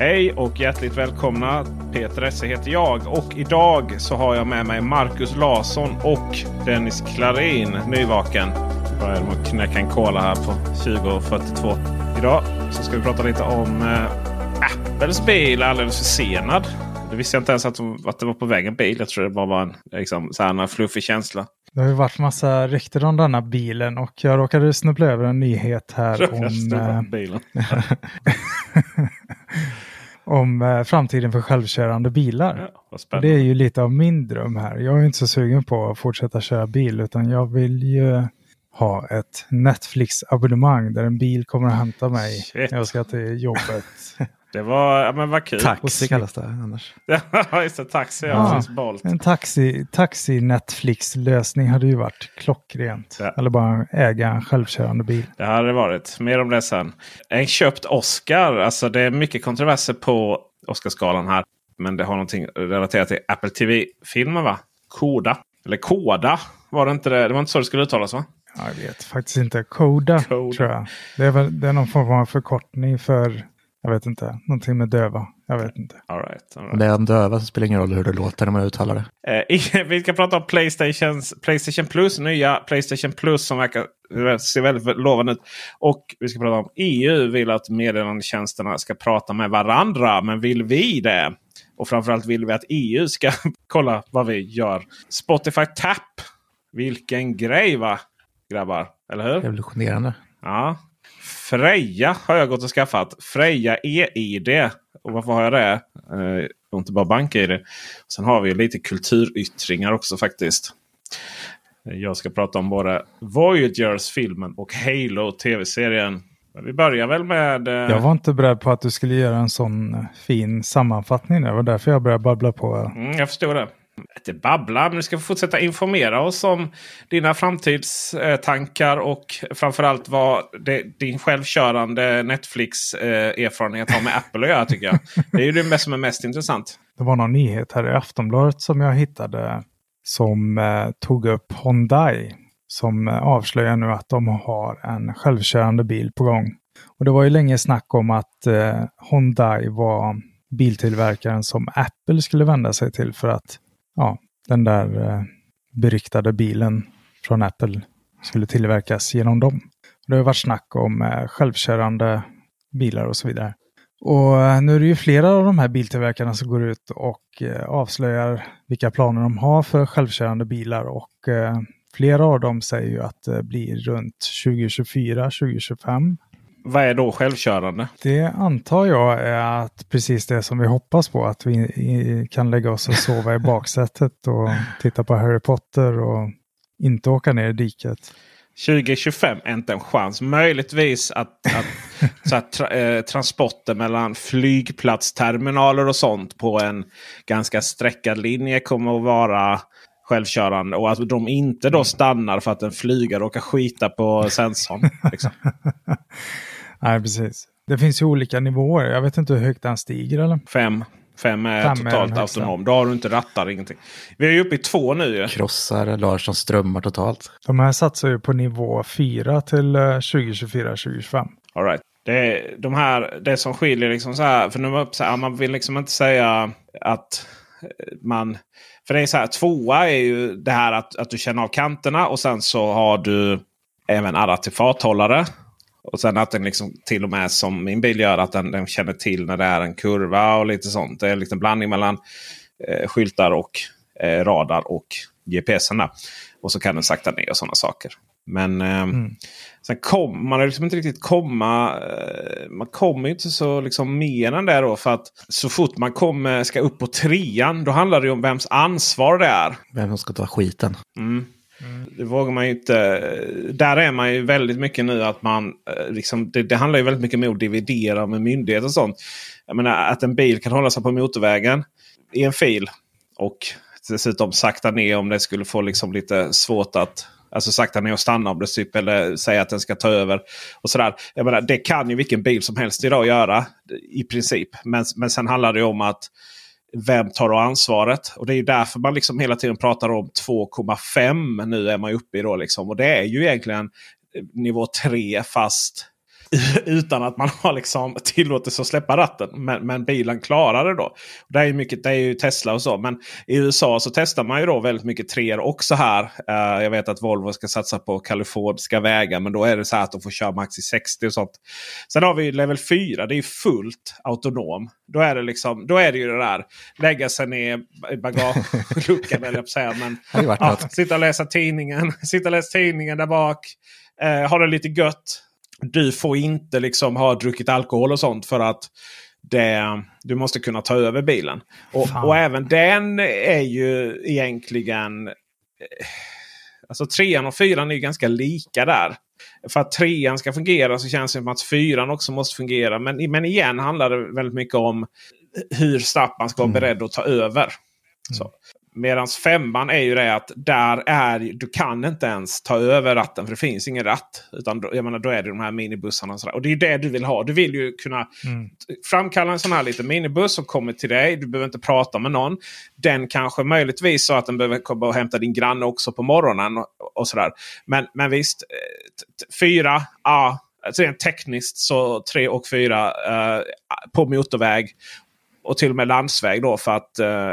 Hej och hjärtligt välkomna! Peter Esse heter jag och idag så har jag med mig Marcus Larsson och Dennis Klarin, nyvaken. Börjar med att knäcka en cola här på 20.42. Idag så ska vi prata lite om eh, Apples bil alldeles försenad. Det visste jag inte ens att, de, att det var på väg en bil. Jag tror det bara var en liksom, så här, en fluffig känsla. Det har ju varit massa rykten om denna bilen och jag råkade snubbla över en nyhet här om, eh, bilen. om eh, framtiden för självkörande bilar. Ja, det är ju lite av min dröm här. Jag är inte så sugen på att fortsätta köra bil utan jag vill ju ha ett Netflix-abonnemang där en bil kommer att hämta mig Shit. när jag ska till jobbet. Det var, ja, men vad kul. Taxi kallas det annars. Ja, just det. Taxi. Ja, Ja. En taxi, taxi Netflix-lösning hade ju varit klockrent. Ja. Eller bara äga en självkörande bil. Det hade det varit. Mer om det sen. En köpt Oscar. Alltså det är mycket kontroverser på Oscarsgalan här. Men det har någonting relaterat till Apple TV-filmen va? Koda. Eller Koda var det inte det? Det var inte så det skulle uttalas va? Ja, Jag vet faktiskt inte. Koda, Koda. tror jag. Det är, väl, det är någon form av förkortning för, jag vet inte, någonting med döva. Jag vet inte. All right, all right. Men det är en döva så spelar ingen roll hur det låter när man uttalar det. Eh, vi ska prata om Playstations, Playstation Plus. Nya Playstation Plus som verkar ser väldigt lovande ut. Och vi ska prata om EU vill att meddelandetjänsterna ska prata med varandra. Men vill vi det? Och framförallt vill vi att EU ska kolla vad vi gör. Spotify Tap. Vilken grej va? Grabbar, eller hur? Revolutionerande. Ja. Freja har jag gått och skaffat. Freja e-id. Och varför har jag det? Eh, och inte bara bank-id. Sen har vi lite kulturyttringar också faktiskt. Jag ska prata om både Voyagers filmen och Halo tv-serien. Vi börjar väl med... eh, Jag var inte beredd på att du skulle göra en sån eh, fin sammanfattning. Det var därför jag började babbla på. Mm, jag förstår det. Inte babbla, men du ska fortsätta informera oss om dina framtidstankar och framförallt vad det, din självkörande Netflix-erfarenhet har med Apple att göra tycker jag. Det är ju det som är mest intressant. Det var någon nyhet här i Aftonbladet som jag hittade som eh, tog upp Hyundai. Som eh, avslöjar nu att de har en självkörande bil på gång. Och det var ju länge snack om att eh, Hyundai var biltillverkaren som Apple skulle vända sig till för att ja, den där eh, beryktade bilen från Apple skulle tillverkas genom dem. Det har varit snack om eh, självkörande bilar och så vidare. Och eh, nu är det ju flera av de här biltillverkarna som går ut och eh, avslöjar vilka planer de har för självkörande bilar och eh, flera av dem säger ju att det blir runt 2024, 2025. Vad är då självkörande? Det antar jag är att precis det som vi hoppas på, att vi kan lägga oss och sova i baksätet och titta på Harry Potter och inte åka ner i diket. 2025 är inte en chans. Möjligtvis att, att, så att tra, eh, transporter mellan flygplatsterminaler och sånt på en ganska sträckad linje kommer att vara självkörande. Och att de inte då stannar för att en flygare råkar skita på sensorn. Liksom. Nej, precis. Det finns ju olika nivåer. Jag vet inte hur högt den stiger eller? Fem. Fem är Fem totalt är autonom. Då har du inte rattar, ingenting. Vi är ju uppe i två nu. Krossar Larsson strömmar totalt. De här satsar ju på nivå 4 till 2024-2025. Eh, All right. Det, de här, det som skiljer liksom så här. För nu så här, man vill liksom inte säga att man... För det är så här, tvåa är ju det här att, att du känner av kanterna och sen så har du även adaptiv farthållare. Och sen att den liksom till och med som min bil gör att den, den känner till när det är en kurva och lite sånt. Det är en blandning mellan eh, skyltar och eh, radar och GPSen. Och så kan den sakta ner och sådana saker. Men eh, mm. sen kommer man liksom inte riktigt komma. Eh, man kommer inte så liksom mer än det då. För att så fort man kommer, ska upp på trean. Då handlar det om vems ansvar det är. Vem som ska ta skiten. Mm. Det vågar man ju inte. Där är man ju väldigt mycket nu att man eh, liksom, det, det handlar ju väldigt mycket om att dividera med myndigheter och sånt. Jag menar att en bil kan hålla sig på motorvägen i en fil. Och dessutom sakta ner om det skulle få liksom lite svårt att Alltså sakta ner och stanna om det typ, eller säga att den ska ta över. och sådär. Jag menar, Det kan ju vilken bil som helst idag göra i princip. Men, men sen handlar det om att vem tar då ansvaret? Och det är ju därför man liksom hela tiden pratar om 2,5. Nu är man uppe i då liksom. Och det är ju egentligen eh, nivå 3 fast utan att man har liksom tillåtelse att släppa ratten. Men, men, bilen klarar det då. Det är, mycket, det är ju Tesla och så. Men i USA så testar man ju då väldigt mycket treor också här. Uh, jag vet att Volvo ska satsa på kaliforniska vägar. Men då är det så här att de får köra max i 60 och sånt. Sen har vi level 4. Det är fullt autonom. Då är det liksom, då är det ju det där. Lägga sig ner i bagageluckan eller jag säga. Men, ja, sitta och läsa tidningen. Sitta och läsa tidningen där bak. Uh, ha det lite gött du får inte liksom ha druckit alkohol och sånt för att det, du måste kunna ta över bilen. Och, och även den är ju egentligen... Eh, alltså trean och fyran är ganska lika där. För att trean ska fungera så känns det som att fyran också måste fungera. Men, men igen handlar det väldigt mycket om hur man ska vara mm. beredd att ta över. Mm. Så. Medan femman är ju det att där är du kan inte ens ta över ratten för det finns ingen ratt. Utan jag menar, då är det de här minibussarna. Och, och det är det du vill ha. Du vill ju kunna mm. framkalla en sån här liten minibuss som kommer till dig. Du behöver inte prata med någon. Den kanske möjligtvis så att den behöver komma och hämta din granne också på morgonen. och, och sådär. Men, men visst, eh, fyra, ja. Alltså rent tekniskt så tre och fyra eh, på motorväg och till och med landsväg då för att eh,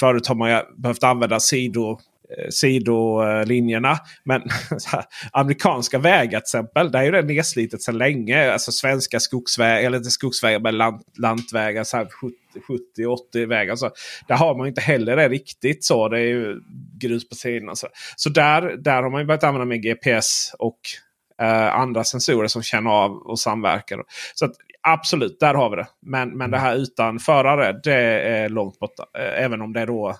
förut har man ju behövt använda sido, eh, sidolinjerna. Men amerikanska vägar till exempel. Där är det nedslitet sedan länge. Alltså svenska skogsvägar, eller inte skogsvägar men lant, lantvägar. 70-80 vägar. Så där har man inte heller det riktigt så. Det är ju grus på sidorna. Så, så där, där har man ju börjat använda med GPS och Uh, andra sensorer som känner av och samverkar. Så att Absolut, där har vi det. Men, men det mm. här utan förare, det är långt borta. Eh, även om det är då...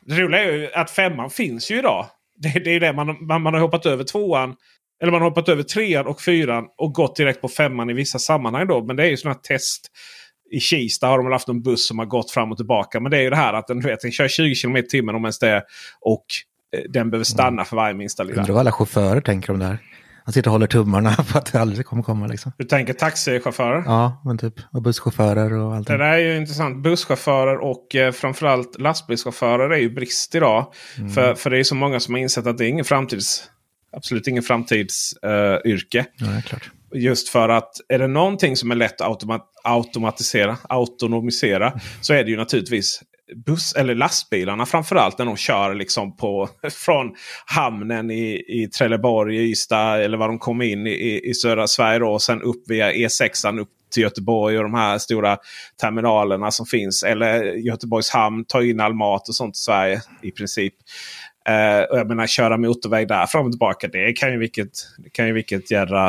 Det roliga är ju att femman finns ju idag. Det, det är det man, man, man har hoppat över tvåan. Eller man har hoppat över trean och fyran och gått direkt på femman i vissa sammanhang. då. Men det är ju sådana test. I Kista har de haft en buss som har gått fram och tillbaka. Men det är ju det här att den, vet, den kör 20 km i timmen om ens det. Och eh, den behöver stanna mm. för varje minsta lilla. Undrar vad alla chaufförer tänker om det här. Han sitter och håller tummarna på att det aldrig kommer komma. Liksom. Du tänker taxichaufförer? Ja, men typ. Och busschaufförer och allt. Det där är ju intressant. Busschaufförer och eh, framförallt lastbilschaufförer är ju brist idag. Mm. För, för det är så många som har insett att det är ingen framtids... Absolut ingen framtidsyrke. Uh, ja, klart. Just för att är det någonting som är lätt att automat automatisera, autonomisera, så är det ju naturligtvis buss eller lastbilarna framförallt när de kör liksom på, från hamnen i, i Trelleborg, Ystad eller var de kom in i, i södra Sverige. Då, och sen upp via E6 upp till Göteborg och de här stora terminalerna som finns. Eller Göteborgs hamn, tar in all mat och sånt i Sverige i princip. Uh, och jag menar köra motorväg där fram och tillbaka. Det kan ju vilket, kan ju vilket jädra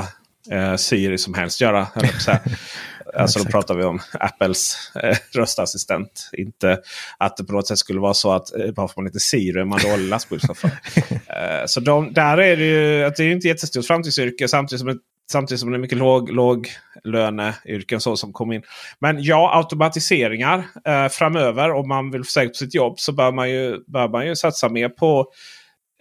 uh, Siri som helst göra. Alltså då pratar vi om Apples eh, röstassistent. Inte att det på något sätt skulle vara så att eh, bara för man inte Siri är man dålig lastbilschaufför. eh, så de, där är det ju att det är inte jättestort framtidsyrke samtidigt som, samtidigt som det är mycket låg, låg löneyrken så som kommer in. Men ja, automatiseringar eh, framöver om man vill säkert på sitt jobb så bör man ju, bör man ju satsa mer på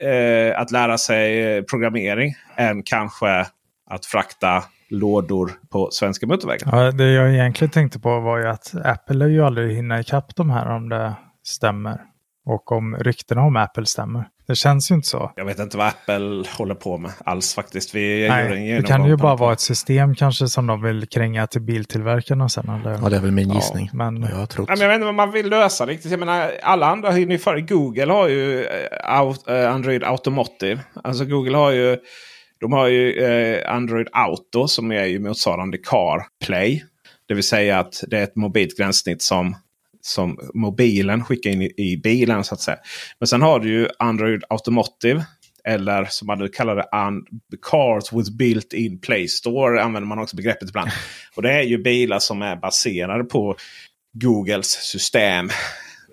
eh, att lära sig programmering än kanske att frakta lådor på svenska motorvägar. Ja, det jag egentligen tänkte på var ju att Apple lär ju aldrig hinna ikapp de här om det stämmer. Och om ryktena om Apple stämmer. Det känns ju inte så. Jag vet inte vad Apple håller på med alls faktiskt. Vi Nej, det kan ju bara vara ett system kanske som de vill kränga till biltillverkarna sen. Eller? Ja, det är väl min gissning. Ja, men... Jag, trott. Ja, men jag vet inte vad man vill lösa riktigt. Jag menar, alla andra har ju för Google har ju uh, Android Automotive. Alltså Google har ju de har ju uh, Android Auto som är ju motsvarande CarPlay. Det vill säga att det är ett mobilt gränssnitt som som mobilen skickar in i, i, bilen. så att säga. Men sen har du ju Android Automotive. Eller som man kallar det, Cars with built-in Play Store. använder man också begreppet ibland. Och det är ju bilar som är baserade på Googles system.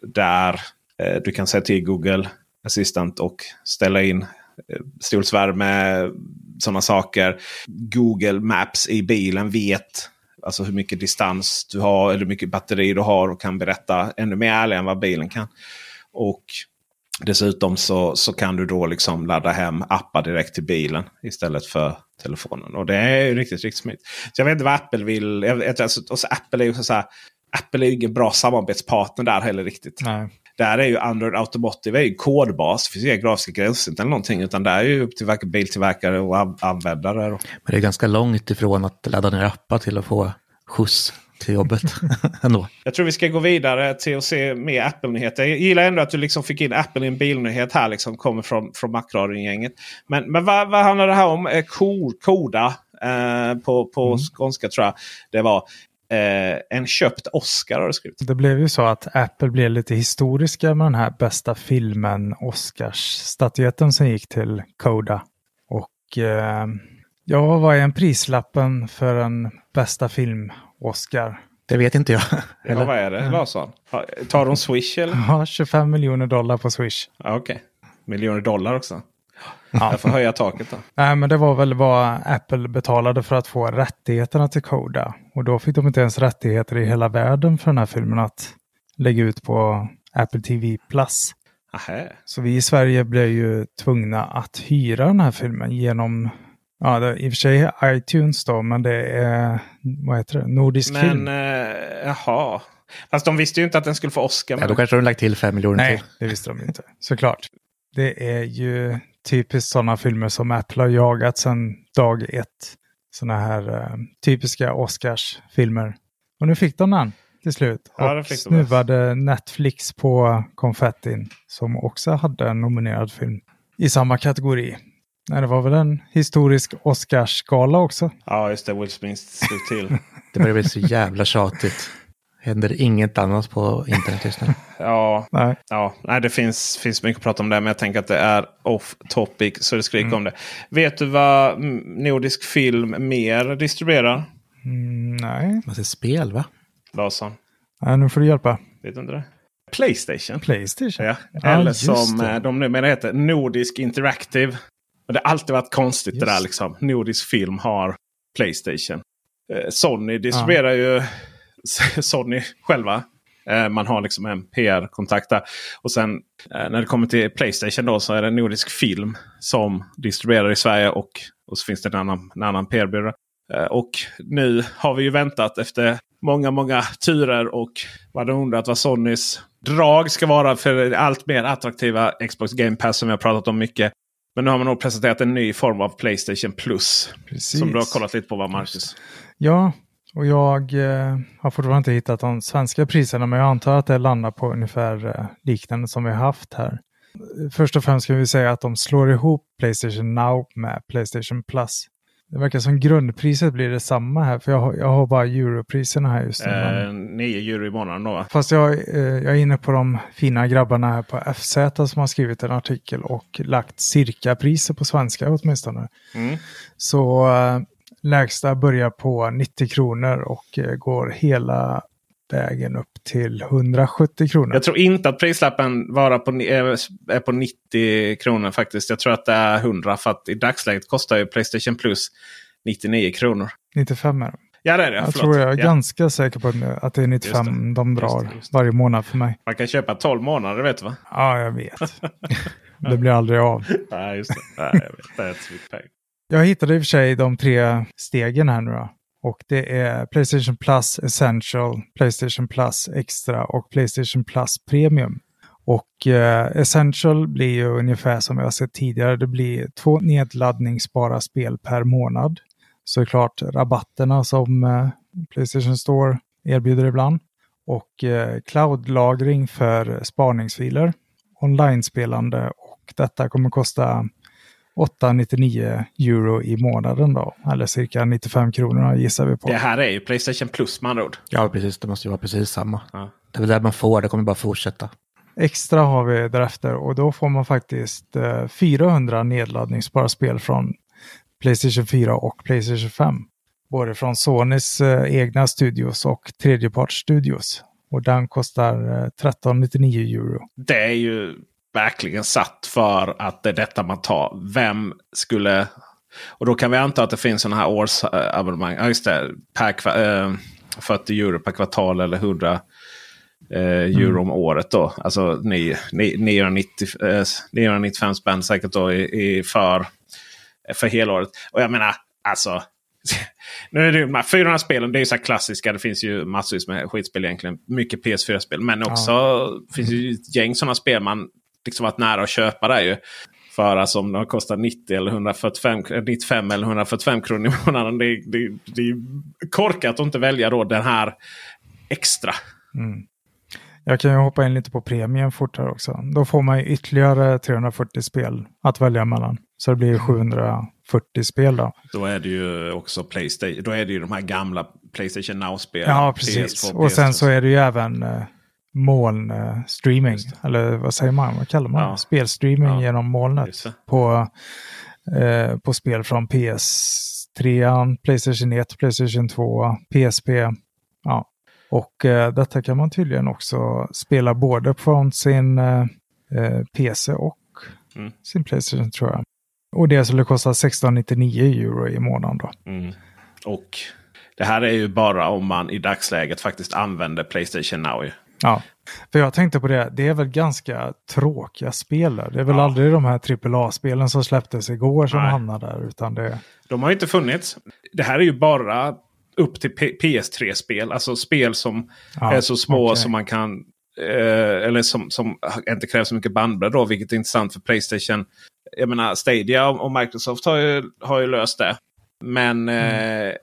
Där eh, du kan säga till Google Assistant och ställa in eh, stolsvärme, sådana saker. Google Maps i bilen vet Alltså hur mycket distans du har eller hur mycket batteri du har och kan berätta ännu mer ärligt än vad bilen kan. Och Dessutom så, så kan du då liksom ladda hem appar direkt till bilen istället för telefonen. Och det är riktigt, riktigt smidigt. Så jag vet inte vad Apple vill. Jag vet, alltså, och så Apple är ju så här, Apple är ju ingen bra samarbetspartner där heller riktigt. Nej. Där är ju Android Automotive är ju kodbas. Det finns inga grafiska gränssnitt eller någonting. Utan det är ju upp till biltillverkare och användare. Men det är ganska långt ifrån att ladda ner appar till att få skjuts till jobbet. ändå. Jag tror vi ska gå vidare till att se mer Apple-nyheter. Jag gillar ändå att du liksom fick in Apple i en bilnyhet här. Liksom, kommer från, från Macradion-gänget. Men, men vad, vad handlar det här om? Eh, Koda eh, på, på mm. skånska tror jag det var. Eh, en köpt Oscar har det skrivit. Det blev ju så att Apple blev lite historiska med den här bästa filmen Oscars-statyetten som gick till Koda. Och eh, ja, vad är en prislappen för en bästa film Oscar? Det vet inte jag. Ja, vad är det Larsson? Tar de Swish eller? Ja, 25 miljoner dollar på Swish. Okej, okay. miljoner dollar också. Ja. Jag får höja taket då. Nej, men det var väl vad Apple betalade för att få rättigheterna till Koda. Och då fick de inte ens rättigheter i hela världen för den här filmen att lägga ut på Apple TV Plus. Aha. Så vi i Sverige blev ju tvungna att hyra den här filmen genom, ja, det i och för sig iTunes då, men det är, vad heter det, Nordisk men, film. Men, eh, jaha. Fast de visste ju inte att den skulle få Oscar. Ja, då kanske de lagt till fem miljoner Nej, till. det visste de inte. Såklart. Det är ju typiskt sådana filmer som Apple har jagat sedan dag ett. Sådana här uh, typiska Oscars-filmer. Och nu fick de den till slut. Ja, och snuvade Netflix på konfettin som också hade en nominerad film i samma kategori. Nej, det var väl en historisk Oscarsgala också. Ja, just det. Will Smith slog till. det börjar bli så jävla tjatigt. Händer inget annat på internet just nu? ja, nej. Ja, nej, det finns, finns mycket att prata om det. Men jag tänker att det är off topic så det skriker mm. om det. Vet du vad Nordisk Film mer distribuerar? Mm, nej. Vad är spel va? Larsson? Nej, nu får du hjälpa. Vet du inte det? Playstation. Playstation? Ja. Eller som det. Eh, de numera heter Nordisk Interactive. Och det har alltid varit konstigt just. det där liksom. Nordisk Film har Playstation. Eh, Sony distribuerar ja. ju Sony själva. Eh, man har liksom en PR-kontakt där. Och sen eh, när det kommer till Playstation då så är det Nordisk Film som distribuerar i Sverige. Och, och så finns det en annan, en annan PR-byrå. Eh, och nu har vi ju väntat efter många, många turer och man undrat vad Sonys drag ska vara för det allt mer attraktiva Xbox Game Pass som vi har pratat om mycket. Men nu har man nog presenterat en ny form av Playstation Plus. Precis. Som du har kollat lite på va Marcus? Ja, och jag eh, har fortfarande inte hittat de svenska priserna, men jag antar att det landar på ungefär eh, liknande som vi har haft här. Först och främst kan vi säga att de slår ihop Playstation Now med Playstation Plus. Det verkar som grundpriset blir detsamma här, för jag har, jag har bara europriserna här just nu. Eh, 9 euro i månaden då? Fast jag, eh, jag är inne på de fina grabbarna här på FZ som har skrivit en artikel och lagt cirka priser på svenska åtminstone. Mm. Så eh, lägsta börjar på 90 kronor och eh, går hela vägen upp till 170 kronor. Jag tror inte att prislappen vara på, är på 90 kronor faktiskt. Jag tror att det är 100 för att i dagsläget kostar ju Playstation Plus 99 kronor. 95 är det. Ja det är det. Jag Förlåt. tror jag är ja. ganska säker på att det är 95 det. de drar just det, just det. varje månad för mig. Man kan köpa 12 månader vet du va? Ja jag vet. det blir aldrig av. Nej just det. Nej, jag vet. Det är ett jag hittade i och för sig de tre stegen här nu då. Och det är Playstation Plus Essential, Playstation Plus Extra och Playstation Plus Premium. Och eh, Essential blir ju ungefär som jag har sett tidigare. Det blir två nedladdningsbara spel per månad. Såklart rabatterna som eh, Playstation Store erbjuder ibland. Och eh, cloudlagring för spaningsfiler, online-spelande och detta kommer kosta 899 euro i månaden då. Eller cirka 95 kronor gissar vi på. Det här är ju Playstation Plus med andra ord. Ja, precis. Det måste ju vara precis samma. Ja. Det är väl det man får. Det kommer bara fortsätta. Extra har vi därefter och då får man faktiskt eh, 400 nedladdningsbara spel från Playstation 4 och Playstation 5. Både från Sonys eh, egna studios och tredjepartsstudios. Och den kostar eh, 1399 euro. Det är ju verkligen satt för att det är detta man tar. Vem skulle... Och då kan vi anta att det finns sådana här årsabonnemang. Ja, just det. Per, kva- eh, 40 euro per kvartal eller 100 eh, euro om året. då. Alltså ni, ni, 990, eh, 995 spänn säkert då i, i för, för helåret. Och jag menar alltså. Nu är det ju de här 400 spelen, det är ju så klassiska. Det finns ju massvis med skitspel egentligen. Mycket PS4-spel. Men också finns ju ett gäng sådana spel man liksom varit nära att köpa där ju. För alltså om de kostar 90 eller 145, 95 eller 145 kronor i månaden. Det, är- det, det är korkat att inte välja då den här extra. Jag kan ju hoppa in lite på premium fortare också. Då får man ju ytterligare 340 spel att välja mellan. Så det blir ju 740 spel då. Då är det ju också Playstation. Då är det ju de här gamla Playstation Now-spelen. Ja, precis. PS2, och sen PS3. så är det ju även eh, molnstreaming. Eller vad säger man? Vad kallar man? Ja. Spelstreaming Ja, genom molnet. På, eh, på spel från PS3, Playstation 1, Playstation 2, PSP. Ja. Och eh, detta kan man tydligen också spela både från sin eh, eh, PC och Mm. sin Playstation tror jag. Och det skulle kosta 1699 euro i månaden då. Mm. Och det här är ju bara om man i dagsläget faktiskt använder Playstation Now. Ja, för jag tänkte på det. Det är väl ganska tråkiga spel där. Det är väl aldrig de här AAA-spelen som släpptes igår som Nej. hamnar där. Utan det, De har ju inte funnits. Det här är ju bara upp till P- PS3-spel. Alltså spel som Ja, är så små okej. som man kan... Eh, eller som, som inte kräver så mycket bandbredd då. Vilket är intressant för Playstation. Jag menar Stadia och Microsoft har ju, har ju löst det. Men eh,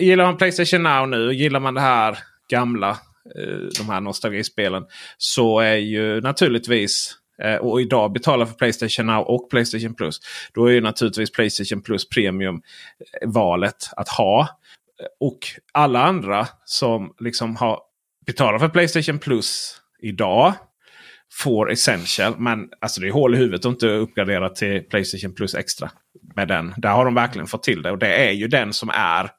gillar man Playstation Now nu, gillar man det här gamla, Eh, de här nostalgispelen. Så är ju naturligtvis, eh, och idag betalar för Playstation Now och Playstation Plus. Då är ju naturligtvis Playstation Plus Premium eh, valet att ha. Och alla andra som liksom har betalat för Playstation Plus idag får Essential. Men alltså det är hål i huvudet att inte uppgradera till Playstation Plus Extra. Med den. Där har de verkligen fått till det. Och det är ju den som är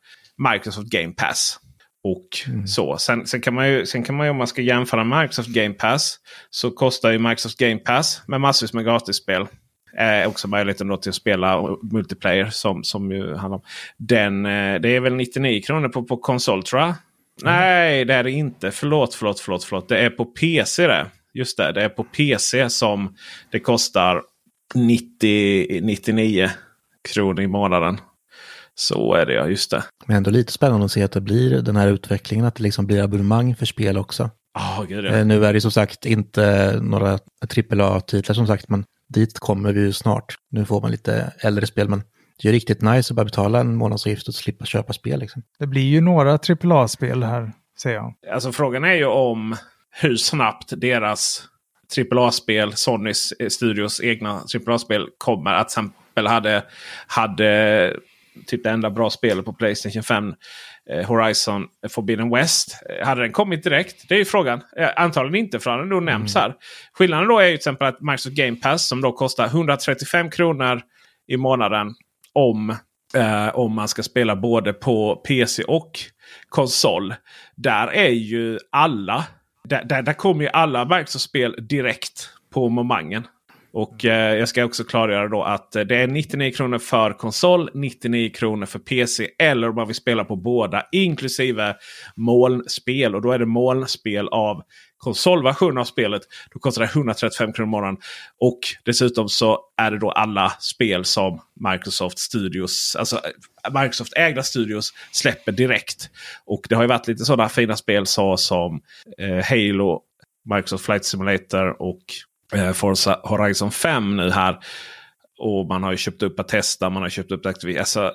Microsoft Game Pass. Och så. Sen, sen, kan man ju, sen kan man ju om man ska jämföra Microsoft Game Pass. Så kostar ju Microsoft Game Pass med massvis med gratisspel. Eh, också möjligheten då till att spela multiplayer som, som ju handlar om. Den, eh, det är väl 99 kronor på, på konsol tror jag. Nej, det är det inte. Förlåt, förlåt, förlåt, förlåt. Det är på PC det. Just det, det är på PC som det kostar 90, 99 kronor i månaden. Så är det ja, just det. Men ändå lite spännande att se att det blir den här utvecklingen, att det liksom blir abonnemang för spel också. Oh, gud, ja. Eh, Nu är det som sagt inte några AAA-titlar som sagt, men dit kommer vi ju snart. Nu får man lite äldre spel, men det är ju riktigt nice att bara betala en månadsavgift och slippa köpa spel. Liksom. det blir ju några AAA-spel här, ser jag. Alltså frågan är ju om hur snabbt deras AAA-spel, Sonys eh, Studios egna AAA-spel kommer. Att till exempel hade, hade typ det enda bra spelet på Playstation 5, eh, Horizon Forbidden West. Eh, hade den kommit direkt? Det är ju frågan. Eh, antagligen inte för den då nämns här. Skillnaden då är ju till exempel att Microsoft Game Pass som då kostar 135 kronor i månaden om, om man ska spela både på PC och konsol. Där är ju alla. Där, där, där kommer ju alla Microsoft-spel direkt på momangen. Och eh, jag ska också klargöra då att eh, det är 99 kronor för konsol, 99 kronor för PC. Eller om man vill spela på båda inklusive molnspel. Och då är det molnspel av konsolversion av spelet. Då kostar det 135 kronor i månaden. Och dessutom så är det då alla spel som Microsoft Studios, alltså eh, Microsoft ägda studios släpper direkt. Och det har ju varit lite sådana fina spel så som eh, Halo, Microsoft Flight Simulator och Forza Horizon 5 nu här. Och man har ju köpt upp Atesta, man har köpt upp Activision. Alltså,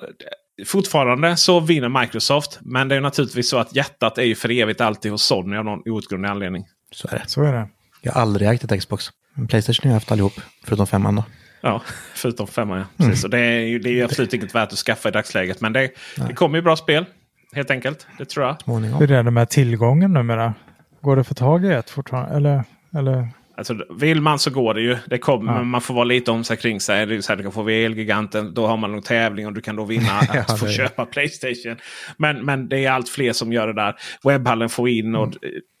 fortfarande så vinner Microsoft. Men det är naturligtvis så att hjärtat är ju för evigt alltid hos Sony av någon outgrundlig anledning. Så är det. Så är det. Jag har aldrig ägt ett Xbox. Men Playstation har jag haft allihop, förutom femman då. Ja, förutom femman ja. Precis. Och det, är ju, det är ju absolut inget värt att skaffa i dagsläget. Men det, det kommer ju bra spel. Helt enkelt. Det tror jag. Småningom. Hur är det med tillgången numera? Går det att få tag i ett fortfarande? Eller, eller? Alltså, vill man så går det ju. Det kommer, Ja. Man får vara lite om sig kring sig. Det är så här, du kan få VL-giganten. Då har man någon tävling och du kan då vinna Ja, att få köpa Playstation. Men, men det är allt fler som gör det där. Webbhallen får in. och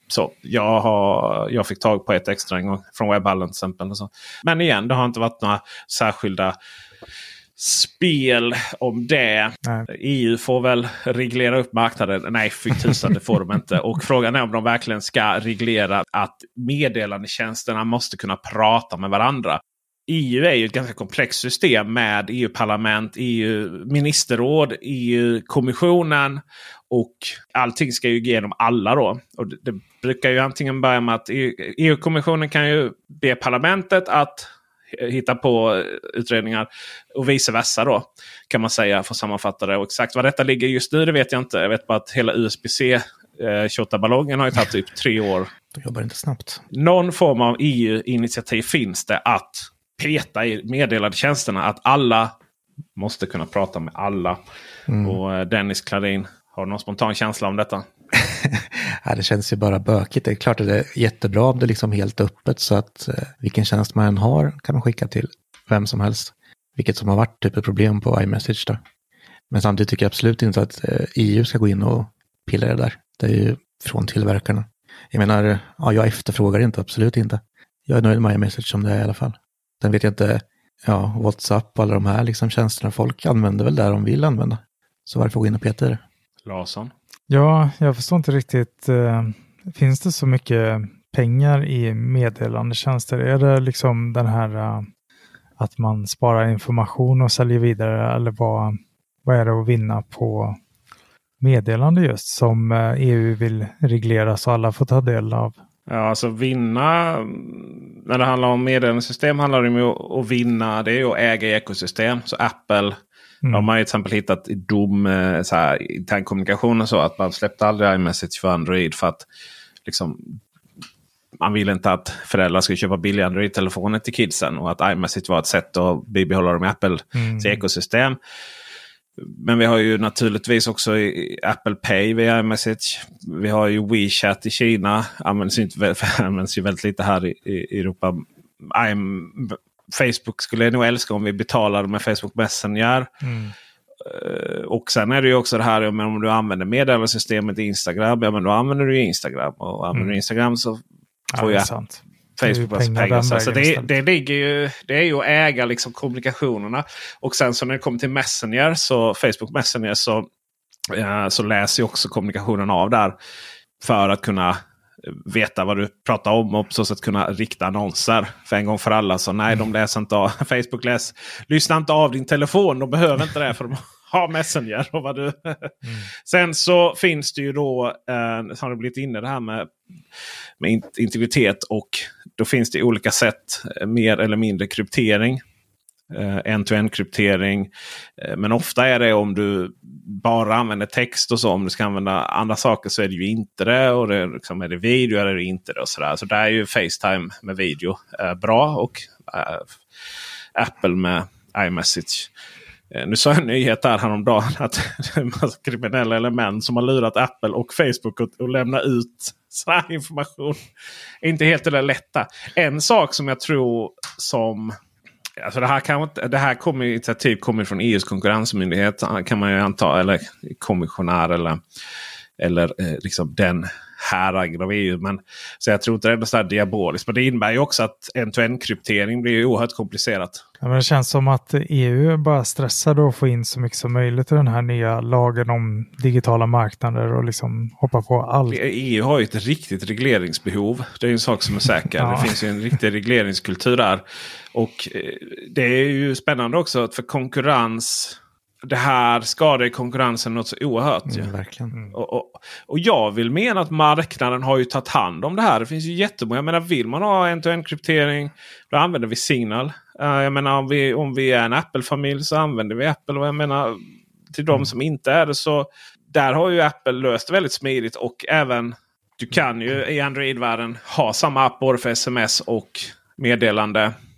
så. Jag, har, jag fick tag på ett extra en gång från webbhallen till exempel. Och så. Men igen, det har inte varit några särskilda spel om det. Nej. EU får väl reglera upp marknaden. Nej, fy tusan det får de inte. Och frågan är om de verkligen ska reglera att meddelandetjänsterna måste kunna prata med varandra. EU är ju ett ganska komplext system med EU-parlament, EU-ministerråd, EU-kommissionen. Och allting ska ju igenom alla då. Och det, det brukar ju antingen börja med att EU EU-kommissionen kan ju be parlamentet att hitta på eh, utredningar. Och vice versa då. Kan man säga för att sammanfatta det. Och exakt var detta ligger just nu det vet jag inte. Jag vet bara att hela USB-C eh, ballongen har ju tagit typ tre år. De jobbar inte snabbt. Någon form av EU-initiativ finns det att peta i meddelandetjänsterna. Att alla måste kunna prata med alla. Och eh, Dennis Klarin, har du någon spontan känsla om detta? Ja, det känns ju bara bökigt. Det är klart att det är jättebra om det är liksom helt öppet så att eh, vilken tjänst man än har kan man skicka till vem som helst. Vilket som har varit typ ett problem på iMessage då. Men samtidigt tycker jag absolut inte att eh, EU ska gå in och pilla i det där. Det är ju från tillverkarna. Jag menar, ja, jag efterfrågar inte, absolut inte. Jag är nöjd med iMessage som det är i alla fall. Sen vet jag inte, ja, WhatsApp och alla de här liksom tjänsterna. Folk använder väl där de vill använda. Så varför gå in och peta i det? Larsson? Ja, jag förstår inte riktigt. Eh, finns det så mycket pengar i meddelandetjänster? Är det liksom den här eh, att man sparar information och säljer vidare eller vad, vad är det att vinna på meddelande just som eh, EU vill reglera så alla får ta del av? Ja, alltså vinna. Mm, när det handlar om meddelandesystem handlar det om att- att vinna. Det är ju att äga ekosystem. Så Apple. Mm. De har ju till exempel hittat i dom, eh, så här, intern kommunikation och så. Att man släppte aldrig iMessage för Android. För att liksom, man vill inte att föräldrar ska köpa billiga Android-telefoner till kidsen. Och att iMessage var ett sätt att bibehålla dem i Apples Mm. ekosystem. Men vi har ju naturligtvis också Apple Pay via iMessage. Vi har ju WeChat i Kina. Används inte, vä- används ju väldigt lite här i, i Europa. I'm, Facebook skulle jag nog älska om vi betalade med Facebook Messenger. Mm. Eh, Och sen är det ju också det här ja, men om du använder meddelandesystemet Instagram. Ja men då använder du Instagram. Och använder du Instagram så Ja, får det ju är sant. Facebook Det är massa ju pengar. pengar Så, så det, det, ligger ju, det är ju att äga liksom kommunikationerna. Och sen så när det kommer till Messenger, så Facebook Messenger, så, eh, så läser ju också kommunikationen av där. För att kunna veta vad du pratar om och på så sätt kunna rikta annonser. För en gång för alla. Så nej, de läser inte av. Facebook läs, lyssnar inte av din telefon. De behöver inte det för de har Messenger. Och vad du. Sen så finns det ju då, eh, har det blivit inne det här med med in- integritet. Och då finns det olika sätt, eh, mer eller mindre kryptering. Eh, En-to-en kryptering. Eh, men ofta är det om du bara använder text och så. Om du ska använda andra saker så är det ju inte det. Och det är, liksom, är det video eller är det inte det. Och så, där. så där är ju Facetime med video eh, bra. Och eh, Apple med iMessage. Eh, nu sa jag en nyhet där häromdagen att det är en massa kriminella element som har lurat Apple och Facebook att, att lämna ut sån här information. Inte helt det där lätta. En sak som jag tror som... Alltså det här, kan, det här kommer, initiativ kommer från EUs konkurrensmyndighet kan man ju anta. Eller kommissionär eller eller eh, liksom den häragen av EU. Men, så jag tror inte det är så här diaboliskt. Men det innebär ju också att end-to-end kryptering blir oerhört komplicerat. Ja, men det känns som att EU bara stressade att få in så mycket som möjligt i den här nya lagen om digitala marknader och liksom hoppa på allt. EU har ju ett riktigt regleringsbehov. Det är en sak som är säker. ja. Det finns ju en riktig regleringskultur där. Och eh, det är ju spännande också att för konkurrens det här skadar konkurrensen något så oerhört. Mm, verkligen. Mm. Och, och, och, jag vill mena att marknaden har ju tagit hand om det här. Det finns ju jättemånga. Jag menar, vill man ha end-to-end kryptering då använder vi Signal. Uh, jag menar om vi, om vi är en Apple-familj så använder vi Apple. Och jag menar till de mm. som inte är det så där har ju Apple löst det väldigt smidigt. Och även du kan ju i Android-världen ha samma app både för sms och meddelande.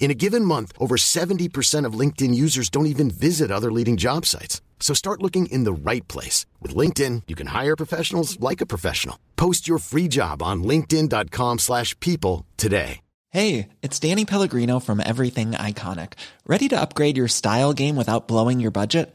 In a given month, over 70% of LinkedIn users don't even visit other leading job sites. So start looking in the right place. With LinkedIn, you can hire professionals like a professional. Post your free job on linkedin.com slash people today. Hey, it's Danny Pellegrino from Everything Iconic. Ready to upgrade your style game without blowing your budget?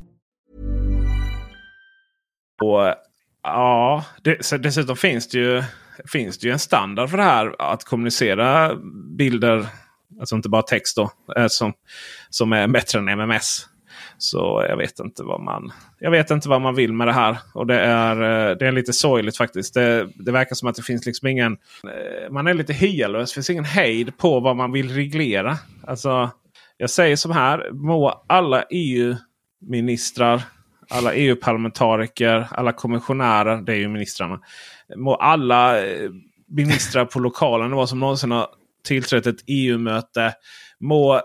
Och ja, det, så dessutom finns det, ju, finns det ju en standard för det här att kommunicera bilder, alltså inte bara text då, eh, som, som är bättre än MMS. Så jag vet inte vad man jag vet inte vad man vill med det här. Och det är, eh, det är lite sorgligt faktiskt. Det, det verkar som att det finns liksom ingen... Eh, man är lite hyalös. Det finns ingen hejd på vad man vill reglera. Alltså, jag säger som här. Må alla EU-ministrar, alla EU-parlamentariker, alla kommissionärer. Det är ju ministrarna. Må alla eh, ministrar på lokala nivå som någonsin har tillträtt ett EU-möte. Må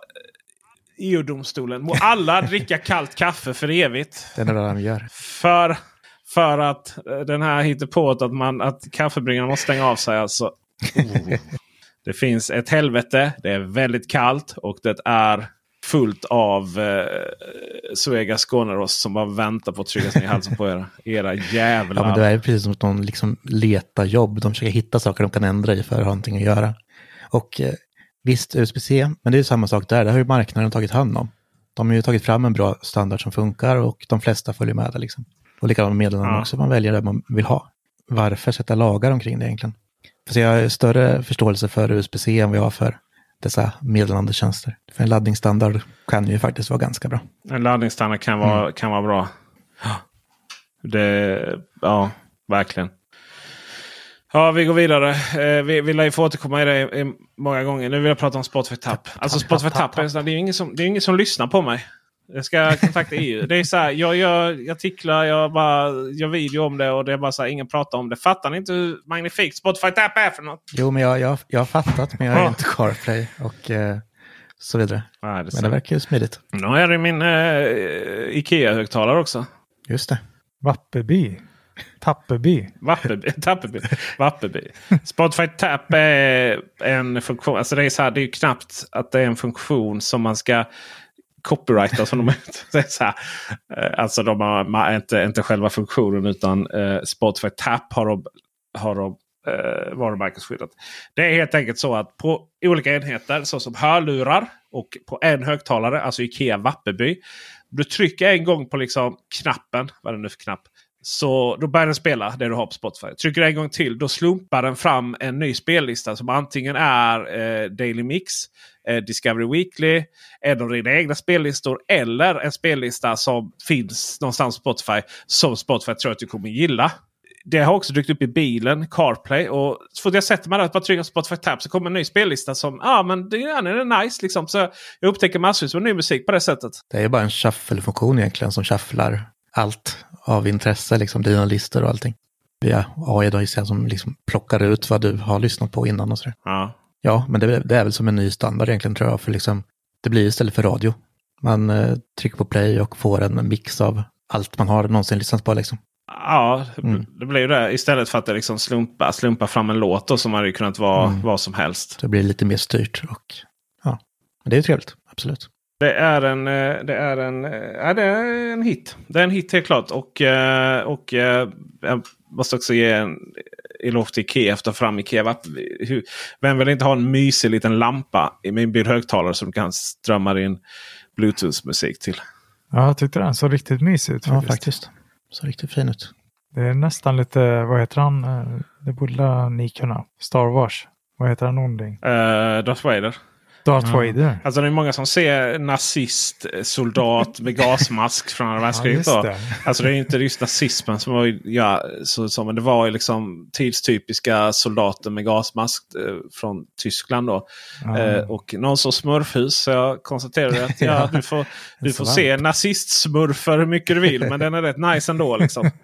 EU-domstolen. Må alla dricka kallt kaffe för evigt. Det är det de gör. För, för att eh, den här hittar på att, man, att kaffebryggaren måste stänga av sig. Alltså. Oh. Det finns ett helvete. Det är väldigt kallt och det är fullt av eh, Suega Skånerost som bara väntar på att trycka sig i halsen på er. Era jävlar. Ja, men det är precis som att de liksom letar jobb. De försöker hitta saker de kan ändra i för att ha någonting att göra. Och eh, Visst, USB-C, men det är samma sak där. Det har ju marknaden tagit hand om. De har ju tagit fram en bra standard som funkar och de flesta följer med det. Liksom. Och likadant med meddelanden ja. också, man väljer det man vill ha. Varför sätta lagar omkring det egentligen? För jag har större förståelse för USB-C än vad jag har för dessa meddelandetjänster. För en laddningsstandard kan ju faktiskt vara ganska bra. En laddningsstandard kan vara, Mm. kan vara bra. Det, ja, verkligen. Ja, vi går vidare. Eh, vi, vi lär ju få återkomma i det i många gånger. Nu vill jag prata om Spotify Tap. Alltså Spotify Tap, är, så här, det är ingen som, det är ingen som lyssnar på mig. Jag ska kontakta EU. Det är så här, jag gör artiklar, jag bara gör video om det och det är bara så här, ingen pratar om det. Fattar ni inte hur magnifikt Spotify Tap är för något? Jo, men jag, jag, jag har fattat, men jag är inte CarPlay och eh, så vidare. Ja, det är men så. det verkar ju smidigt. Nu har jag min eh, Ikea-högtalare också. Just det. Vappeby. Tappeby. Vappeby. Tappeby. Vappeby. Spotify Tap är en funktion. Alltså det är så här, det är ju knappt att det är en funktion som man ska copyrighta. Som de, det så här, eh, alltså de har inte, inte själva funktionen utan eh, Spotify Tap har de, har de eh, varumärkesskyddat. Det är helt enkelt så att på olika enheter såsom hörlurar och på en högtalare, alltså Ikea Vappeby. Du trycker en gång på liksom knappen, vad är det nu för knapp? Så då börjar den spela det du har på Spotify. Trycker du en gång till då slumpar den fram en ny spellista som antingen är eh, Daily Mix, Discovery Weekly, en av dina egna spellistor eller en spellista som finns någonstans på Spotify som Spotify tror att du kommer gilla. Det har också dykt upp i bilen, CarPlay. Och så fort jag sätter mig där och bara trycker på Spotify Tab så kommer en ny spellista som ja men det den är nice. Liksom. Så jag upptäcker massvis med ny musik på det sättet. Det är bara en shuffle-funktion egentligen som shufflar allt av intresse, liksom dina listor och allting. Via AI då som liksom plockar ut vad du har lyssnat på innan och sådär. Ja. Ja, men det, det är väl som en ny standard egentligen tror jag, för liksom det blir istället för radio. Man eh, trycker på play och får en mix av allt man har någonsin lyssnat på liksom. Ja, det- Mm. det blir ju det. Istället för att det liksom slumpa, slumpa fram en låt då, som hade kunnat vara Mm. vad som helst. Det blir lite mer styrt och ja, men det är ju trevligt, absolut. Det är en, eh, det är en, eh, ja, det är en hit. Det är en hit helt klart. Och, eh, och jag måste också ge en eloge till Ikea efter fram Ikea. Vem vill inte ha en mysig liten lampa i min bil högtalare som kan strömma in Bluetooth-musik till? Ja, jag tyckte den såg riktigt mysig ut. Ja, Faktiskt. faktiskt. Så riktigt fin ut. Det är nästan lite, vad heter han? Eh, Det borde ni kunna. Star Wars. Vad heter han onding? Uh, Darth Vader. Darth Ja. Vader. Alltså det är många som ser nazist, soldat med gasmask från andra världskriget. det. alltså det är inte just nazismen som var, ja, så, så, men det var ju liksom tidstypiska soldater med gasmask eh, från Tyskland. då. Ja. Eh, och någon så smurfhus. Så jag konstaterade att ja, Ja, du får, du får se nazistsmurfer hur mycket du vill. Men den är rätt nice ändå. Liksom.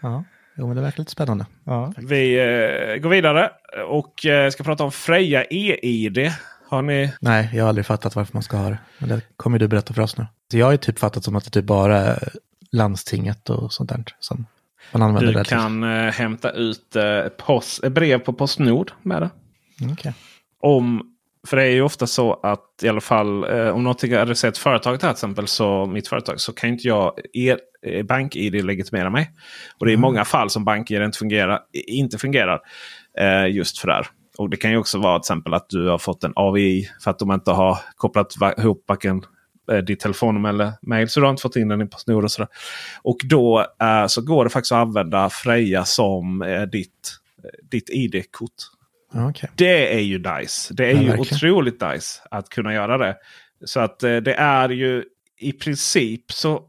Ja, jo, men det verkar lite spännande. Ja. Vi eh, går vidare och eh, ska prata om Freja EID. Har ni Nej, jag har aldrig fattat varför man ska ha det. Men det kommer du berätta för oss nu. Så jag har ju typ fattat som att det typ bara är landstinget och sånt där som man använder Du det till. kan eh, hämta ut eh, post, brev på Postnord med det. Mm, Okej. Om, för det är ju ofta så att i alla fall eh, om något hade sett företaget här till exempel, så mitt företag, så kan inte jag er, eh, BankID legitimera mig. Och det är i många fall som BankID inte fungerar, inte fungerar eh, just för det här. Och det kan ju också vara till exempel att du har fått en AVI för att de inte har kopplat ihop varken eh, ditt telefonnummer eller mail. Så du har inte fått in den i Postnord och sådär. Och då eh, så går det faktiskt att använda Freja som eh, ditt, eh, ditt ID-kort. Okej. Det är ju nice. Det är Ja, ju verkligen. otroligt nice att kunna göra det. Så att eh, det är ju i princip så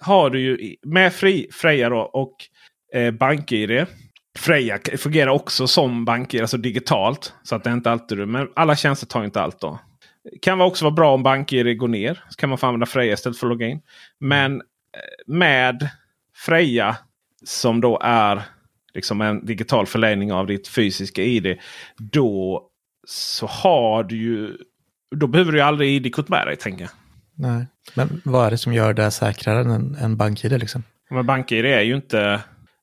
har du ju med fri, Freja då och eh, BankID. Freja fungerar också som BankID, alltså digitalt. Så att det inte alltid du. Men alla tjänster tar inte allt då. Kan också vara bra om BankID går ner. Så kan man få använda Freja istället för att logga in. Men eh, med Freja som då är liksom en digital förlängning av ditt fysiska ID. Då så har du ju... Då behöver du ju aldrig ID-kort med dig tänker jag. Nej. Men vad är det som gör det säkrare än en bank-id liksom? Men BankID är ju inte,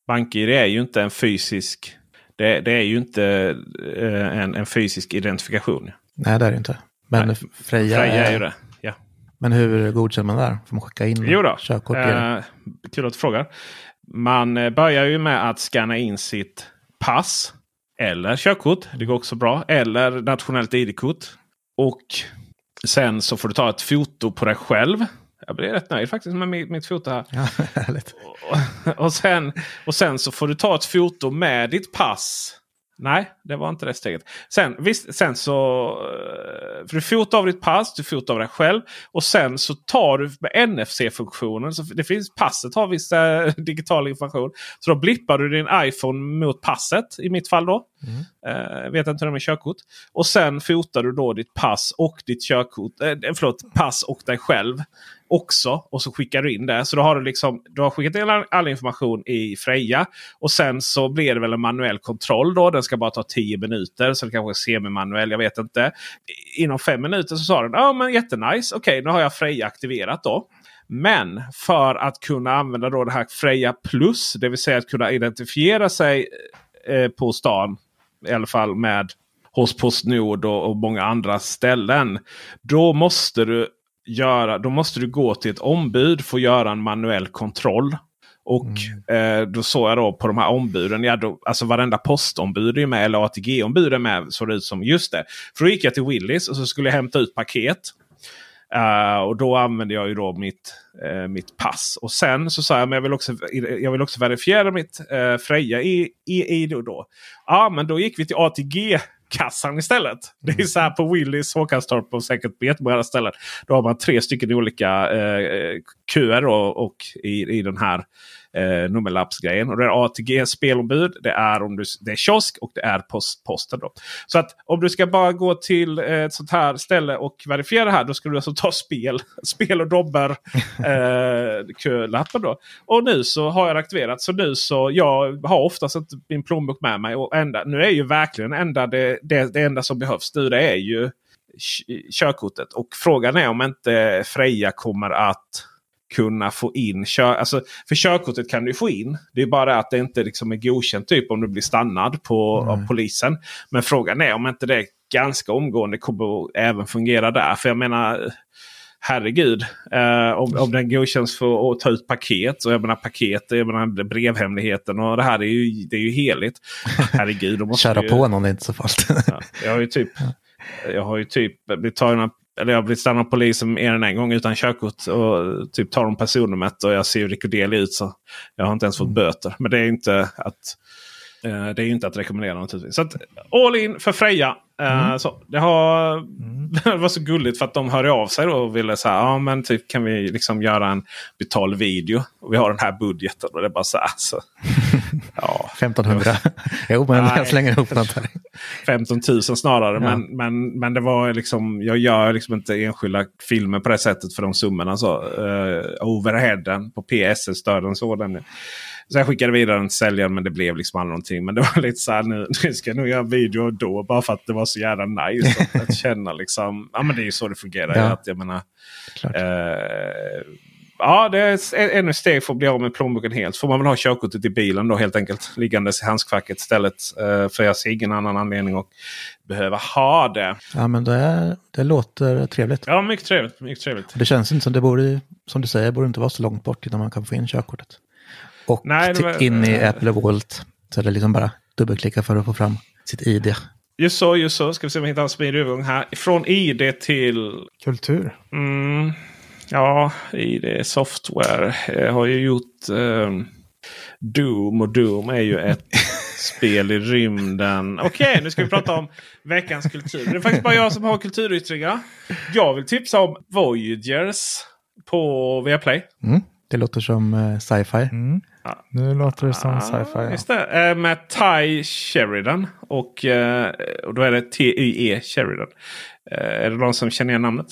BankID är ju inte en fysisk... Det, det är ju inte eh, en, en fysisk identifikation. Nej, det är det inte. Men Nej. Freja, Freja är ju det. Ja. Men hur godkänner man där? Får man skicka in Jo då. körkort? det? Eh, kul att du frågar. Man eh, börjar ju med att scanna in sitt pass. Eller körkort. Det går också bra. Eller nationellt ID-kort. Och sen så får du ta ett foto på dig själv. Jag blir rätt nöjd faktiskt med mitt, mitt foto här. Ja. Och, och, sen, och sen så får du ta ett foto med ditt pass. Nej, det var inte det steget. Sen, visst, sen så... eh, För du fotar av ditt pass, du fotar av dig själv. Och sen så tar du med NFC-funktionen. Så det finns, passet har viss eh, digital information. Så då blippar du din iPhone mot passet. I mitt fall då. Eh, vet inte hur det är med körkort. Och sen fotar du då ditt pass och ditt körkort. Eh, förlåt, pass och dig själv också. Och så skickar du in det. Så då har du liksom du har skickat in all, all information i Freja. Och sen så blir det väl en manuell kontroll då. Den ska bara ta 10 minuter. Så det kanske är semi-manuell. Jag vet inte. Inom fem minuter så sa den ja men jättenice. Okej, nu har jag Freja aktiverat då. Men för att kunna använda då det här Freja Plus. Det vill säga att kunna identifiera sig eh, på stan. I alla fall med hos Postnord och, och många andra ställen. Då måste du göra, då måste du gå till ett ombud för att göra en manuell kontroll. Och eh, då såg jag då på de här ombuden. Ja, då, alltså varenda postombud är med. Eller ATG-ombud är med. Såg det ut som. Just det. För då gick jag till Willys och så skulle jag hämta ut paket. Eh, och då använde jag ju då mitt, eh, mitt pass. Och sen så sa jag men jag vill också, jag vill också verifiera mitt uh, Freja i, i, i då. Ja men då gick vi till ATG kassan istället. Det är så här på Willys, Håkanstorp och säkert på jättemånga andra ställen. Då har man tre stycken olika eh, köer då, och i, i den här eh, nummerlappsgrejen. Och det är ATG spelombud, det är, om du, det är kiosk och det är post, posten. Då. Så att om du ska bara gå till ett sånt här ställe och verifiera det här. Då ska du alltså ta spel, spel och dobber eh, kölappen. Då. Och nu så har jag aktiverat. Så nu så jag har oftast inte min plånbok med mig. Och enda, nu är ju verkligen enda, det, det, det enda som behövs nu det är ju körkortet. Och frågan är om inte Freja kommer att kunna få in kör, alltså, För körkortet kan du få in. Det är bara att det inte liksom är godkänt typ om du blir stannad på, av polisen. Men frågan är om inte det ganska omgående kommer att även fungera där. För jag menar herregud. Eh, om, om den godkänns för att ta ut paket. Och jag menar paket, jag menar brevhemligheten och det här är ju, det är ju heligt. Herregud. Köra ju, på någon är inte så farligt. Ja, jag har ju typ, jag har ju typ blivit tagen eller jag har blivit stannad av polisen mer än en gång utan körkort. Och typ tar de personnumret och jag ser ju rekorderlig ut. Så jag har inte ens fått böter. Men det är inte att, eh, det är inte att rekommendera naturligtvis. Så att, all in för Freja. Eh, så, det, har, det var så gulligt för att de hörde av sig och ville säga ja men typ kan vi liksom göra en betald video. Och vi har den här budgeten. Och det är bara så här. Så, ja. 1500. jo men Nej. jag slänger ihop något här. 15 000 snarare. Ja. Men, men, men det var liksom, jag gör liksom inte enskilda filmer på det sättet för de summorna. Så, uh, overheaden på PSS-stöden så den. Så jag skickade vidare den till säljaren men det blev liksom aldrig någonting. Men det var lite så här nu, nu ska jag nog göra en video då. Bara för att det var så jävla nice. Att, att känna liksom, ja men det är ju så det fungerar. Ja. Att, jag menar, eh, Ja, det är ännu ett steg för att bli av med plånboken helt. Får man väl ha körkortet i bilen då helt enkelt. Liggandes i handskfacket istället. Eh, för jag ser ingen annan anledning att behöva ha det. Ja men det, det låter trevligt. Ja, mycket trevligt. Mycket trevligt. Det känns inte som det borde, som du säger, borde inte vara så långt bort innan man kan få in körkortet. Och Nej, var- in i Apple Wallet så är det liksom bara dubbelklicka för att få fram sitt ID. Just så, just så. Ska vi se om vi hittar en smidig övergång här. Från ID till... Kultur. Mm, ja, ID Software Jag har ju gjort ehm, Doom. Och Doom är ju ett spel i rymden. Okej, nu ska vi prata om veckans kultur. Det är faktiskt bara jag som har kulturyttringar. Jag vill tipsa om Voyagers på Viaplay. Mm. Det låter som eh, sci-fi. Mm. Nu låter det som Ah, sci-fi. Ja. Det. Eh, med Ty Sheridan. Och, eh, och då är det T-Y-E Sheridan. Eh, är det någon som känner igen namnet?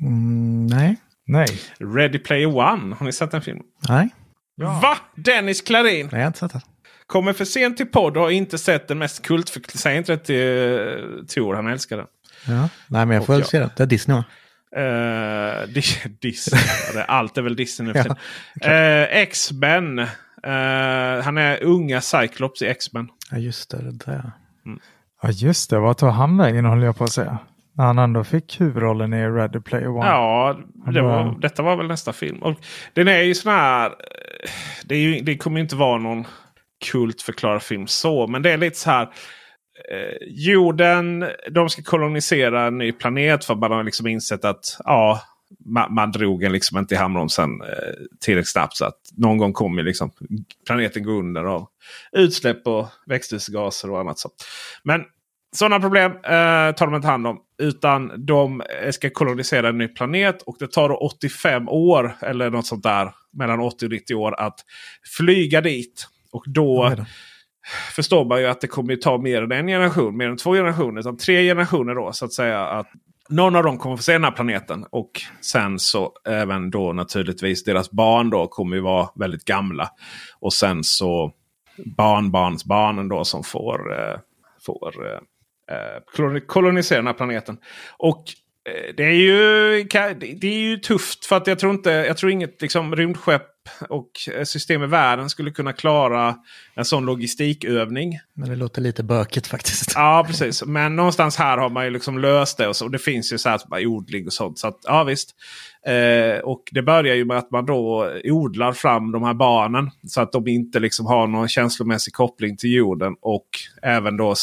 Mm, nej. Nej. Ready Player One. Har ni sett den filmen? Nej. Va? Dennis Klarin! Nej, jag har inte sett det. Kommer för sent till podd och har inte sett den mest kult. Säg inte det till uh, Tor, han älskar den. Ja. Nej, men jag får väl se det. Det är Disney va? Uh, Disney. Ja, Allt är väl Disney nu för Ja. Eh, X-Men. Eh, han är unga Cyclops i X-Men. Ja, just det. det där. Ja just det, vad tog han vägen håller jag på att säga. När han ändå fick huvudrollen i Ready Player One. Ja, det var, detta var väl nästa film. Och den är ju sån här... eh, Det, ju, det kommer inte vara någon kultförklarad film så. Men det är lite så här. Eh, jorden, de ska kolonisera en ny planet för att man har liksom insett att ja, man, man drog en liksom inte i handbromsen eh, tillräckligt snabbt. Så att någon gång kommer liksom planeten gå under av utsläpp och växthusgaser och annat. Så. Men sådana problem eh, tar de inte hand om. Utan de ska kolonisera en ny planet och det tar då 85 år eller något sånt där. Mellan 80 och 90 år att flyga dit. Och då förstår man ju att det kommer ta mer än en generation, mer än två generationer. Utan tre generationer då så att säga. att någon av dem kommer få se den här planeten. Och sen så även då naturligtvis deras barn då kommer ju vara väldigt gamla. Och sen så barnbarnsbarnen då som får, eh, får eh, eh kolonisera den här planeten. Och det är, ju, det är ju tufft för att jag tror inte jag tror inget liksom, rymdskepp och eh, system i världen skulle kunna klara en sån logistikövning. Men det låter lite bökigt faktiskt. Ja, precis. Men någonstans här har man ju liksom löst det. Och, så. och det finns ju så här odling och sånt. Så att, ja, visst. Eh, och det börjar ju med att man då odlar fram de här barnen. Så att de inte liksom har någon känslomässig koppling till jorden. Och även då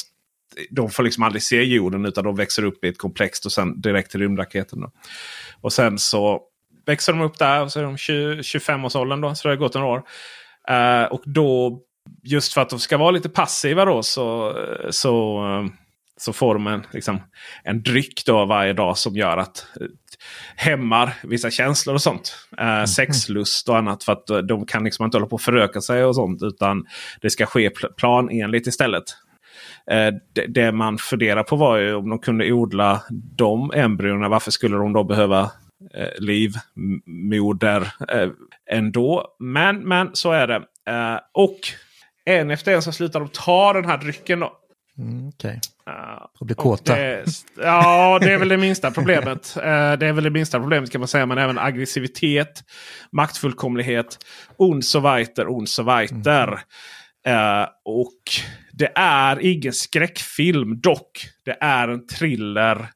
de får liksom aldrig se jorden utan de växer upp i ett komplex och sen direkt till rymdraketen. Då. Och sen så växer de upp där och så är de 25-årsåldern då. Så det har gått några år. Uh, och då just för att de ska vara lite passiva då så, så, uh, så får de en, liksom, en dryck då varje dag som gör att uh, hämmar vissa känslor och sånt. Mm. Sexlust och annat. För att de kan liksom inte hålla på och föröka sig och sånt. Utan det ska ske planenligt istället. Eh, det, det, man funderar på var ju om de kunde odla de embryona. Varför skulle de då behöva eh, livmoder eh, ändå? Men, men så är det. Eh, och en efter en så slutar de ta den här drycken. Då. Mm, okay. och bli kåta. Det, ja, det är väl det minsta problemet. Det är väl det minsta problemet kan man säga. Men även aggressivitet, maktfullkomlighet, und so weiter, und so weiter. Mm. Uh, och det är ingen skräckfilm dock. Det är en thriller.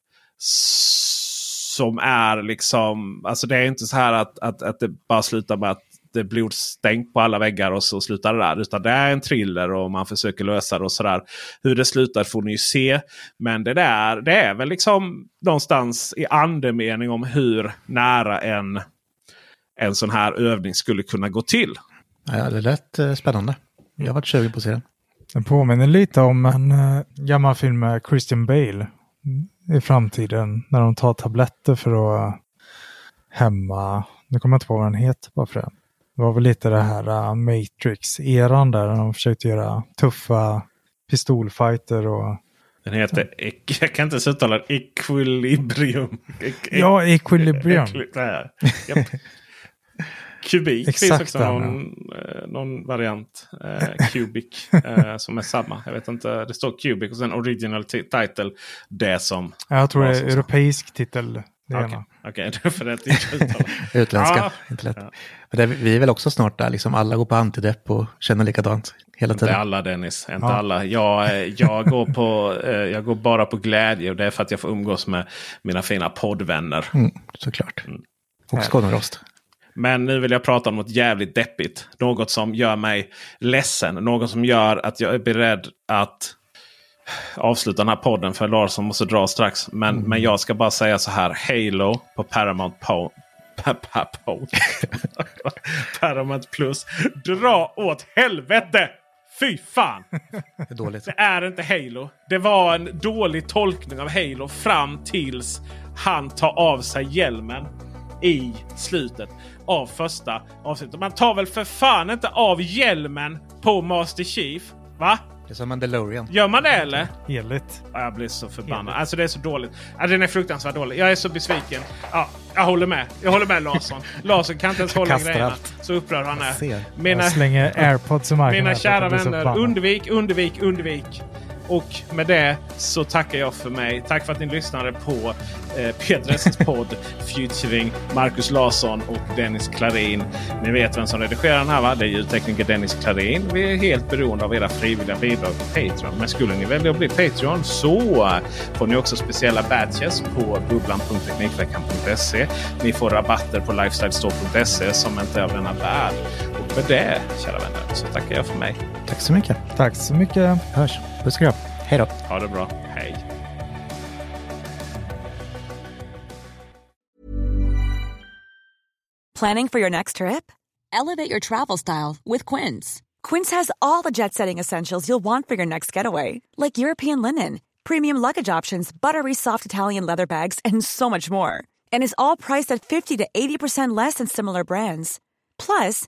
Som är liksom. Alltså det är inte så här att, att, att det bara slutar med att det är blodstänk på alla väggar och så slutar det där. Utan det är en thriller och man försöker lösa det och sådär. Hur det slutar får ni ju se. Men det där det är väl liksom någonstans i andemening om hur nära en, en sån här övning skulle kunna gå till. Ja, det lät eh, spännande. Jag har varit sugen på att se den. Påminner lite om en uh, gammal film med Christian Bale i framtiden. När de tar tabletter för att uh, hämma, nu kommer jag inte på vad den heter bara för det. Det var väl lite det här uh, Matrix-eran där de försökte göra tuffa pistolfighter och den heter, jag kan inte uttala Equilibrium. Ja, Equilibrium. Kubik Exakt finns också någon, eh, någon variant. Eh, Cubic eh, som är samma. Jag vet inte. Det står Cubic och sen original title. Det som. Jag tror det är europeisk titel. Okej, okay. okay. för det Utländska. Ja. Inte lätt. Ja. Men det, vi är väl också snart där. Liksom alla går på antidepp och känner likadant. Hela tiden. Inte alla Dennis. Inte ja. alla. Jag, eh, jag, går på, eh, jag går bara på glädje. Och det är för att jag får umgås med mina fina poddvänner. Mm, såklart. Mm. Och Skånerost. Men nu vill jag prata om något jävligt deppigt. Något som gör mig ledsen. Något som gör att jag är beredd att avsluta den här podden. För Larsson måste dra strax. Men, mm. men jag ska bara säga så här. Halo på Paramount po Paramount Plus. Dra åt helvete! Fy fan! Det är dåligt. Det är inte Halo. Det var en dålig tolkning av Halo fram tills han tar av sig hjälmen i slutet av första avsnittet. Man tar väl för fan inte av hjälmen på Master Chief? Va? Det är som Mandalorian. Gör man det eller? Heligt. Jag blir så förbannad. Heligt. Alltså det är så dåligt. Ja, den är fruktansvärt dålig. Jag är så besviken. Ja, jag håller med. Jag håller med Larsson. Larsson kan inte ens hålla grejerna. Allt. Så upprörd han är. Mina, jag slänger airpods i marken. Mina kära vänner. Undvik, undvik, undvik. Och med det så tackar jag för mig. Tack för att ni lyssnade på eh, Peter podd featuring Marcus Larsson och Dennis Klarin. Ni vet vem som redigerar den här va? Det är ljudtekniker Dennis Klarin. Vi är helt beroende av era frivilliga bidrag på Patreon. Men skulle ni välja att bli Patreon så får ni också speciella badges på bubblan.teknikveckan.se. Ni får rabatter på lifestylestore.se som inte är av denna värld. Med det, kära vänner, så tackar jag för mig. Tack så mycket. Tack så mycket. Hörs. Puss och kram. Hej då. Ha det bra. Hej. Planning for your next trip? Elevate your travel style with Quince. Quince has all the jet setting essentials you'll want for your next getaway, like European linen, premium luggage options, buttery soft Italian leather bags, and so much more. And is all priced at 50 to 80% less than similar brands. Plus,